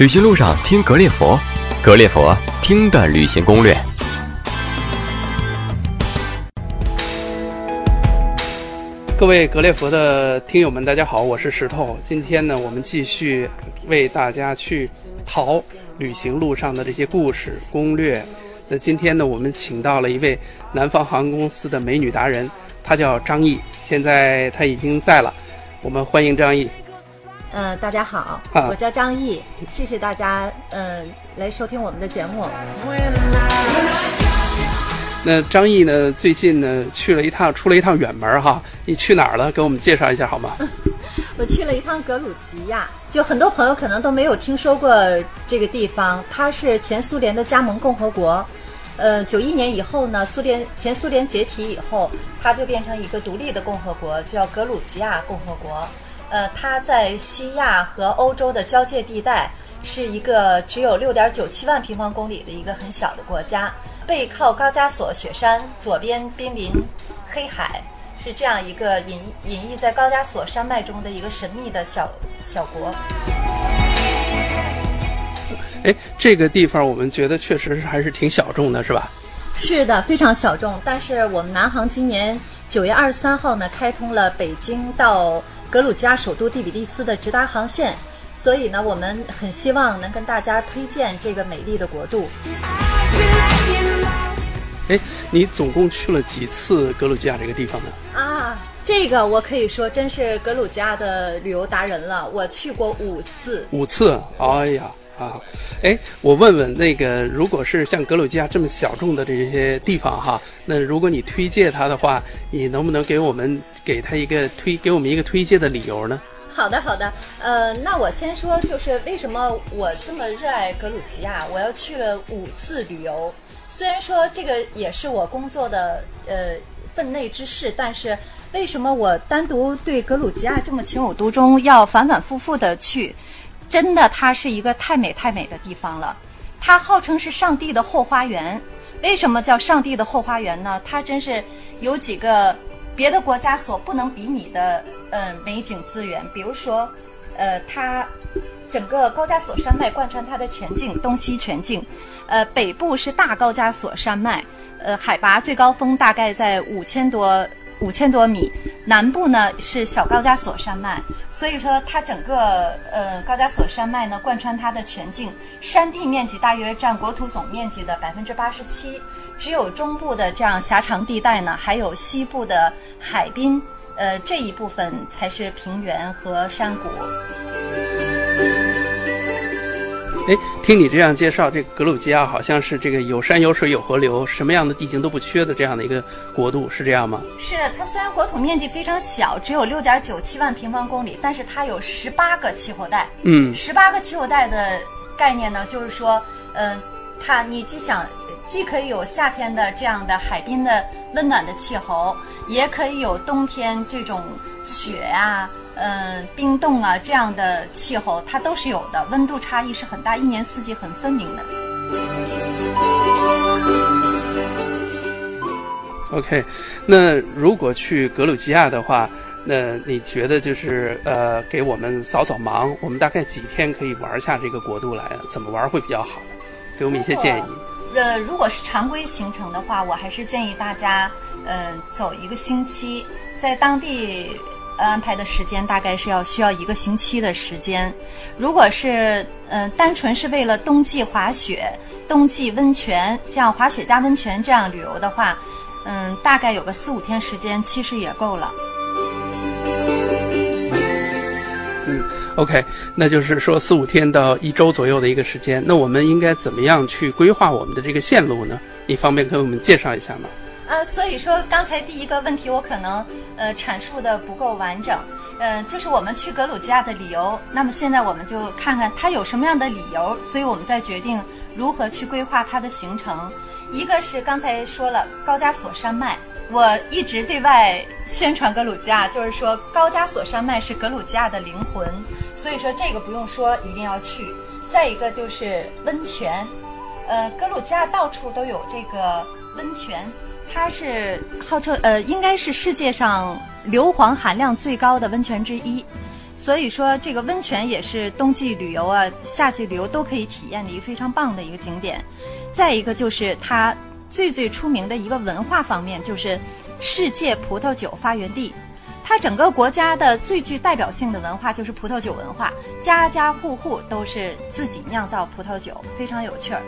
旅行路上听格列佛，格列佛听的旅行攻略。各位格列佛的听友们，大家好，我是石头。今天呢，我们继续为大家去淘旅行路上的这些故事攻略。那今天呢，我们请到了一位南方航空公司的美女达人，她叫张毅，现在她已经在了。我们欢迎张毅。呃，大家好，啊我叫张毅，谢谢大家呃来收听我们的节目。那张毅呢，最近呢去了一趟，出了一趟远门哈。你去哪儿了？给我们介绍一下好吗？我去了一趟格鲁吉亚，就很多朋友可能都没有听说过这个地方，它是前苏联的加盟共和国。呃，九一年以后呢，苏联前苏联解体以后，它就变成一个独立的共和国，就叫格鲁吉亚共和国。呃，它在西亚和欧洲的交界地带，是一个只有六点九七万平方公里的一个很小的国家，背靠高加索雪山，左边濒临黑海，是这样一个隐隐逸在高加索山脉中的一个神秘的小小国。哎，这个地方我们觉得确实是还是挺小众的，是吧？是的，非常小众。但是我们南航今年九月二十三号呢，开通了北京到格鲁吉亚首都第比利斯的直达航线，所以呢，我们很希望能跟大家推荐这个美丽的国度。哎，你总共去了几次格鲁吉亚这个地方呢？啊，这个我可以说真是格鲁吉亚的旅游达人了，我去过五次。五次。哎呀啊！哎，我问问那个，如果是像格鲁吉亚这么小众的这些地方哈，那如果你推荐它的话，你能不能给我们给他一个推给我们一个推荐的理由呢？好的，好的，呃，那我先说，就是为什么我这么热爱格鲁吉亚，我要去了五次旅游。虽然说这个也是我工作的呃分内之事，但是为什么我单独对格鲁吉亚这么情有独钟，要反反复复的去？真的，它是一个太美太美的地方了。它号称是上帝的后花园。为什么叫上帝的后花园呢？它真是有几个别的国家所不能比拟的呃美景资源，比如说，呃，它整个高加索山脉贯穿它的全境，东西全境，呃，北部是大高加索山脉，呃，海拔最高峰大概在五千多五千多米，南部呢是小高加索山脉，所以说它整个呃高加索山脉呢贯穿它的全境，山地面积大约占国土总面积的百分之八十七，只有中部的这样狭长地带呢，还有西部的海滨，呃这一部分才是平原和山谷。哎，听你这样介绍，这个格鲁吉亚好像是这个有山有水有河流，什么样的地形都不缺的这样的一个国度，是这样吗？是它虽然国土面积非常小，只有六点九七万平方公里，但是它有十八个气候带。嗯，十八个气候带的概念呢，就是说，嗯、它你既想既可以有夏天的这样的海滨的温暖的气候，也可以有冬天这种雪啊、嗯、冰冻啊这样的气候，它都是有的，温度差异是很大，一年四季很分明的。OK，那如果去格鲁吉亚的话，那你觉得就是呃，给我们扫扫盲，我们大概几天可以玩下这个国度来？怎么玩会比较好？给我们一些建议。呃，如果是常规行程的话，我还是建议大家，呃，走一个星期，在当地安排的时间大概是要需要一个星期的时间。如果是呃单纯是为了冬季滑雪、冬季温泉这样滑雪加温泉这样旅游的话，嗯，大概有个四五天时间，其实也够了。嗯 OK，那就是说四五天到一周左右的一个时间。那我们应该怎么样去规划我们的这个线路呢？你方便给我们介绍一下吗？呃，所以说刚才第一个问题我可能呃阐述的不够完整，呃，就是我们去格鲁吉亚的理由。那么现在我们就看看它有什么样的理由，所以我们再决定如何去规划它的行程。一个是刚才说了高加索山脉，我一直对外宣传格鲁吉亚，就是说高加索山脉是格鲁吉亚的灵魂，所以说这个不用说，一定要去。再一个就是温泉，呃，格鲁吉亚到处都有这个温泉，它是号称呃应该是世界上硫磺含量最高的温泉之一。所以说这个温泉也是冬季旅游啊、夏季旅游都可以体验的一个非常棒的一个景点。再一个就是它最最出名的一个文化方面，就是世界葡萄酒发源地。它整个国家的最具代表性的文化就是葡萄酒文化，家家户户都是自己酿造葡萄酒，非常有趣儿。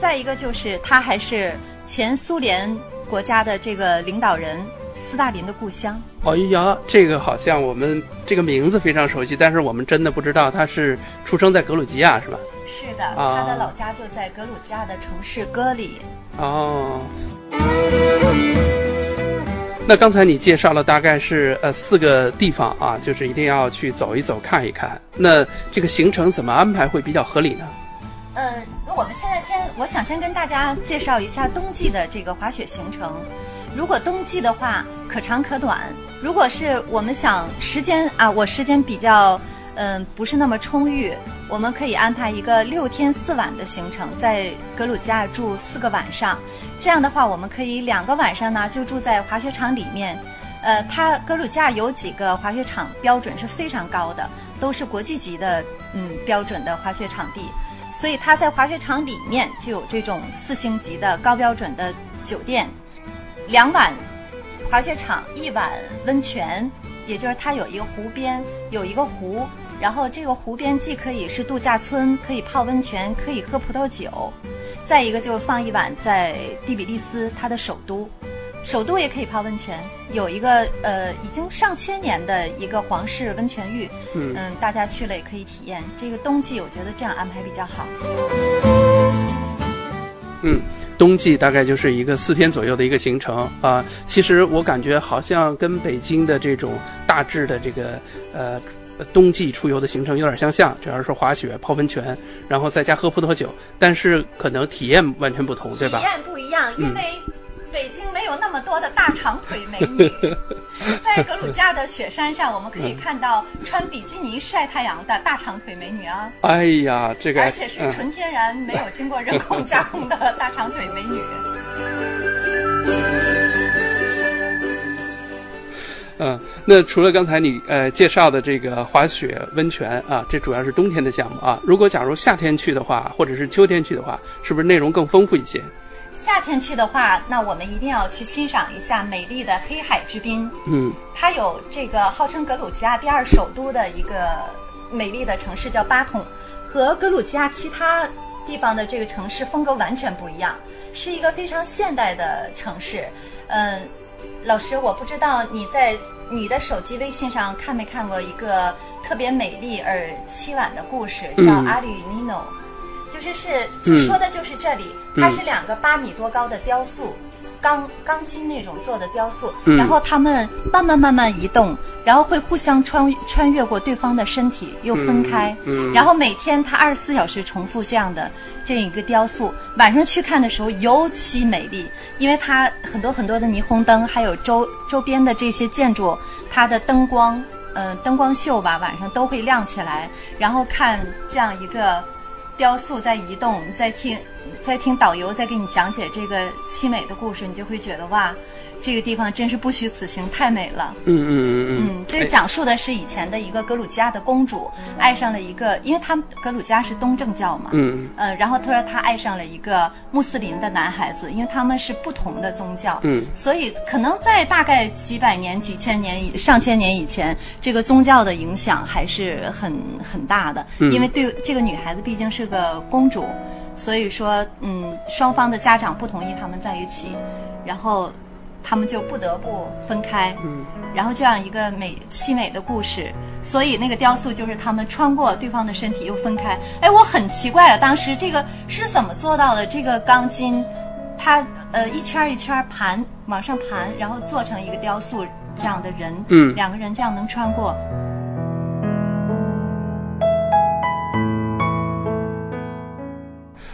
再一个就是它还是前苏联国家的这个领导人斯大林的故乡。哎呀，这个好像我们这个名字非常熟悉，但是我们真的不知道他是出生在格鲁吉亚，是吧？是的，他的老家就在格鲁吉亚的城市戈里。哦。那刚才你介绍了大概是呃四个地方啊，就是一定要去走一走看一看。那这个行程怎么安排会比较合理呢？我们现在先，我想先跟大家介绍一下冬季的这个滑雪行程。如果冬季的话，可长可短。如果是我们想时间啊，我时间比较嗯不是那么充裕。我们可以安排一个六天四晚的行程，在格鲁吉亚住四个晚上。这样的话，我们可以两个晚上呢就住在滑雪场里面。呃，它格鲁吉亚有几个滑雪场标准是非常高的，都是国际级的嗯标准的滑雪场地。所以它在滑雪场里面就有这种四星级的高标准的酒店。两晚滑雪场，一晚温泉，也就是它有一个湖边，有一个湖。然后这个湖边既可以是度假村，可以泡温泉，可以喝葡萄酒。再一个就是放一晚在第比利斯，它的首都，首都也可以泡温泉，有一个呃已经上千年的一个皇室温泉浴，嗯，大家去了也可以体验。这个冬季我觉得这样安排比较好。嗯，冬季大概就是一个四天左右的一个行程啊。其实我感觉好像跟北京的这种大致的这个呃。冬季出游的行程有点相像，主要是滑雪、泡温泉，然后在家喝葡萄酒，但是可能体验完全不同，对吧？体验不一样，因为北京没有那么多的大长腿美女。在格鲁吉亚的雪山上，我们可以看到穿比基尼晒太阳的大长腿美女啊！哎呀，这个而且是纯天然、没有经过人工加工的大长腿美女。嗯，那除了刚才你呃介绍的这个滑雪温泉啊，这主要是冬天的项目啊。如果假如夏天去的话，或者是秋天去的话，是不是内容更丰富一些？夏天去的话，那我们一定要去欣赏一下美丽的黑海之滨。嗯，它有这个号称格鲁吉亚第二首都的一个美丽的城市叫巴统，和格鲁吉亚其他地方的这个城市风格完全不一样，是一个非常现代的城市。嗯。老师，我不知道你在你的手机微信上看没看过一个特别美丽而凄婉的故事，叫《阿里与尼诺》，就是是就说的就是这里，它是两个八米多高的雕塑。钢钢筋那种做的雕塑，然后他们慢慢慢慢移动，然后会互相穿穿越过对方的身体，又分开，然后每天他二十四小时重复这样的这一个雕塑。晚上去看的时候尤其美丽，因为它很多很多的霓虹灯，还有周周边的这些建筑，它的灯光，嗯，灯光秀吧，晚上都会亮起来，然后看这样一个。雕塑在移动，在听，在听导游在给你讲解这个凄美的故事，你就会觉得哇。这个地方真是不虚此行，太美了。嗯嗯嗯嗯。嗯，这讲述的是以前的一个格鲁吉亚的公主爱上了一个，因为他们格鲁吉亚是东正教嘛。嗯。呃，然后她说她爱上了一个穆斯林的男孩子，因为他们是不同的宗教。嗯。所以可能在大概几百年、几千年、上千年以前，这个宗教的影响还是很很大的。嗯。因为对这个女孩子毕竟是个公主，所以说嗯，双方的家长不同意他们在一起，然后。他们就不得不分开，嗯，然后这样一个美凄美的故事，所以那个雕塑就是他们穿过对方的身体又分开。哎，我很奇怪啊，当时这个是怎么做到的？这个钢筋，它呃一圈一圈盘往上盘，然后做成一个雕塑这样的人，嗯，两个人这样能穿过。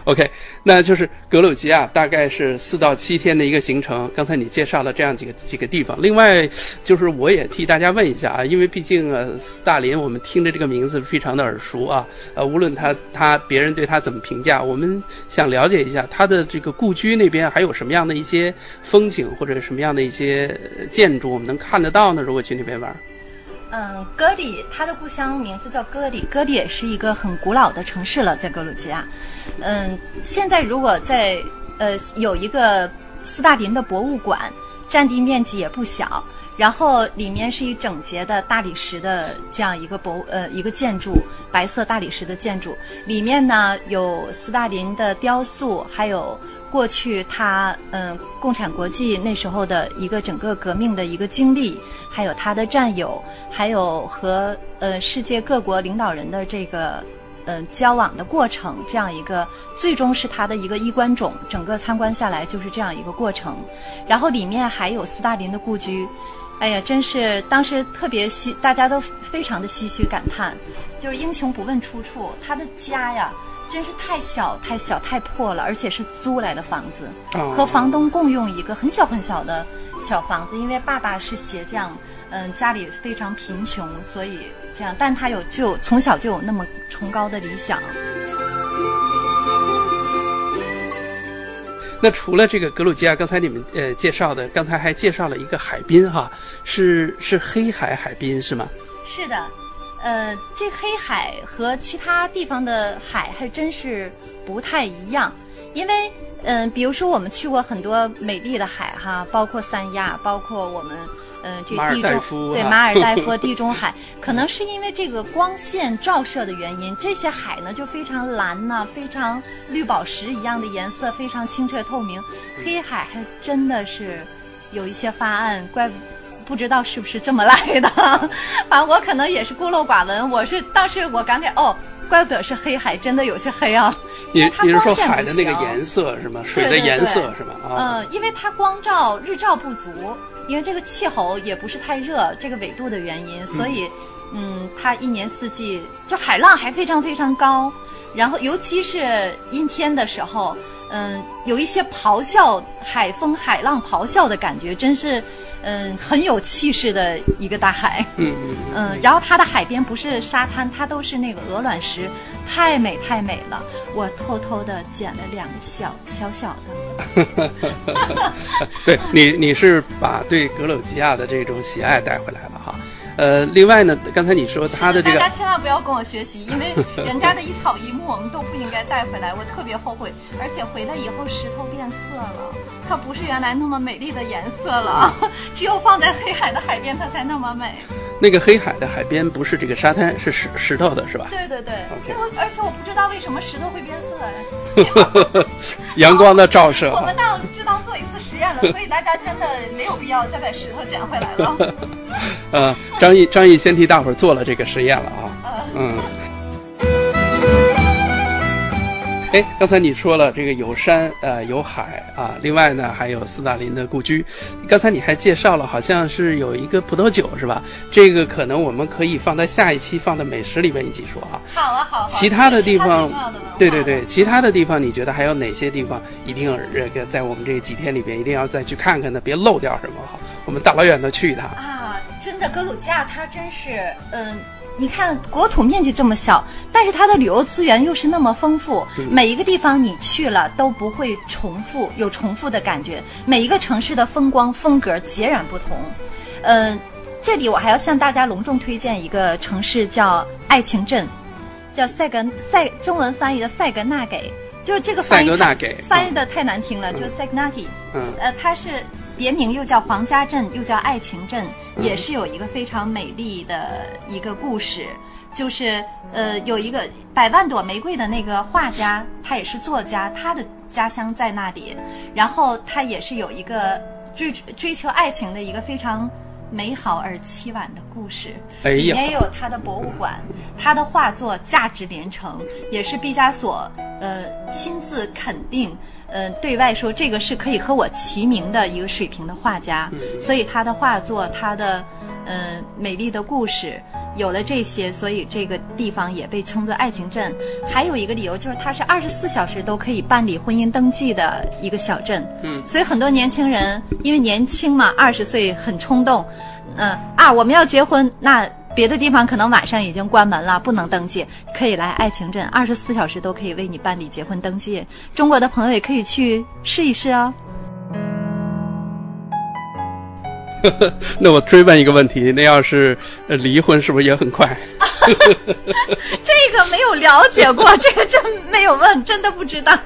OK，那就是格鲁吉亚大概是四到七天的一个行程。刚才你介绍了这样几个几个地方，另外就是我也替大家问一下啊，因为毕竟呃斯大林，我们听着这个名字非常的耳熟啊，呃，无论他他别人对他怎么评价，我们想了解一下他的这个故居那边还有什么样的一些风景或者什么样的一些建筑我们能看得到呢？如果去那边玩。嗯，戈里他的故乡名字叫戈里，戈里也是一个很古老的城市了，在格鲁吉亚。嗯，现在如果在呃有一个斯大林的博物馆，占地面积也不小，然后里面是一整洁的大理石的这样一个博呃一个建筑，白色大理石的建筑，里面呢有斯大林的雕塑，还有。过去他嗯，共产国际那时候的一个整个革命的一个经历，还有他的战友，还有和呃世界各国领导人的这个嗯交往的过程，这样一个最终是他的一个衣冠冢。整个参观下来就是这样一个过程。然后里面还有斯大林的故居，哎呀，真是当时特别唏，大家都非常的唏嘘感叹，就是英雄不问出处，他的家呀。真是太小、太小、太破了，而且是租来的房子，和房东共用一个很小很小的小房子。因为爸爸是鞋匠，嗯，家里非常贫穷，所以这样。但他有就从小就有那么崇高的理想。那除了这个格鲁吉亚，刚才你们呃介绍的，刚才还介绍了一个海滨哈，是是黑海海滨是吗？是的。呃，这黑海和其他地方的海还真是不太一样，因为嗯，比如说我们去过很多美丽的海哈，包括三亚，包括我们嗯这地中对马尔代夫地中海，可能是因为这个光线照射的原因，这些海呢就非常蓝呐，非常绿宝石一样的颜色，非常清澈透明。黑海还真的是有一些发暗，怪。不知道是不是这么来的，反正我可能也是孤陋寡闻。我是当时我感觉哦，怪不得是黑海，真的有些黑啊。你你是说海的那个颜色是吗？水的颜色是吗？嗯，因为它光照日照不足，因为这个气候也不是太热，这个纬度的原因，所以嗯，它一年四季就海浪还非常非常高，然后尤其是阴天的时候，嗯，有一些咆哮海风、海浪咆哮的感觉，真是。嗯，很有气势的一个大海。嗯嗯嗯。然后它的海边不是沙滩，它都是那个鹅卵石，太美太美了。我偷偷的捡了两个小小小的。对你，你是把对格鲁吉亚的这种喜爱带回来了哈。呃，另外呢，刚才你说他的这个，大家千万不要跟我学习，因为人家的一草一木我们都不应该带回来，我特别后悔。而且回来以后石头变色了，它不是原来那么美丽的颜色了，只有放在黑海的海边它才那么美。那个黑海的海边不是这个沙滩，是石石头的是吧？对对对。而且我不知道为什么石头会变色。阳光的照射。我们当就当做一次实验了，所以大家真的没有必要再把石头捡回来了。呃，张毅，张毅先替大伙儿做了这个实验了啊。嗯。哎，刚才你说了这个有山呃有海啊，另外呢还有斯大林的故居。刚才你还介绍了，好像是有一个葡萄酒是吧？这个可能我们可以放在下一期放在美食里边一起说啊。好啊，好。其他的地方，对对对，其他的地方你觉得还有哪些地方一定这个在我们这几天里边一定要再去看看的？别漏掉什么哈。我们大老远的去一趟啊！真的，格鲁吉亚它真是，嗯，你看国土面积这么小，但是它的旅游资源又是那么丰富，每一个地方你去了都不会重复，有重复的感觉。每一个城市的风光风格截然不同。嗯，这里我还要向大家隆重推荐一个城市，叫爱情镇，叫塞格塞，中文翻译的塞格纳给，就是这个翻译翻译的太难听了，就塞格纳给。嗯，呃，它是。别名又叫皇家镇，又叫爱情镇，也是有一个非常美丽的一个故事。就是呃，有一个百万朵玫瑰的那个画家，他也是作家，他的家乡在那里。然后他也是有一个追追求爱情的一个非常美好而凄婉的故事。哎呀，也有他的博物馆，他的画作价值连城，也是毕加索呃亲自肯定。呃，对外说这个是可以和我齐名的一个水平的画家，所以他的画作，他的呃美丽的故事，有了这些，所以这个地方也被称作爱情镇。还有一个理由就是它是二十四小时都可以办理婚姻登记的一个小镇，嗯，所以很多年轻人因为年轻嘛，二十岁很冲动，嗯啊，我们要结婚那。别的地方可能晚上已经关门了，不能登记，可以来爱情镇，二十四小时都可以为你办理结婚登记。中国的朋友也可以去试一试哦。那我追问一个问题，那要是呃离婚是不是也很快？这个没有了解过，这个真没有问，真的不知道。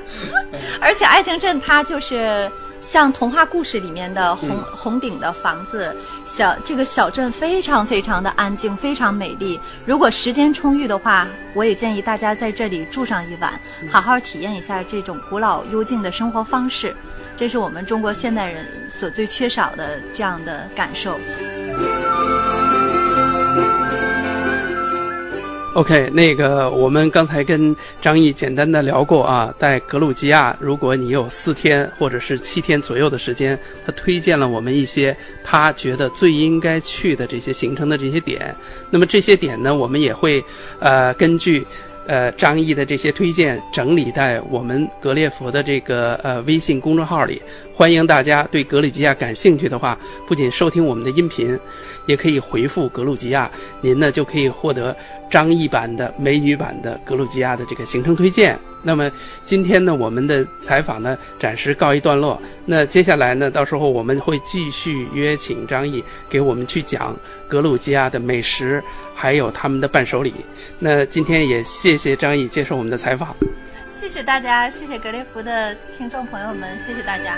而且爱情镇它就是像童话故事里面的红、红顶的房子，小这个小镇非常非常的安静，非常美丽。如果时间充裕的话，我也建议大家在这里住上一晚，好好体验一下这种古老幽静的生活方式。这是我们中国现代人所最缺少的这样的感受。OK，那个我们刚才跟张毅简单的聊过啊，在格鲁吉亚，如果你有四天或者是七天左右的时间，他推荐了我们一些他觉得最应该去的这些行程的这些点。那么这些点呢，我们也会呃根据呃张毅的这些推荐整理在我们格列佛的这个呃微信公众号里。欢迎大家对格鲁吉亚感兴趣的话，不仅收听我们的音频，也可以回复格鲁吉亚，您呢就可以获得张译版的美女版的格鲁吉亚的这个行程推荐。那么今天呢，我们的采访呢暂时告一段落。那接下来呢，到时候我们会继续约请张译给我们去讲格鲁吉亚的美食，还有他们的伴手礼。那今天也谢谢张译接受我们的采访。谢谢大家，谢谢格列佛的听众朋友们，谢谢大家。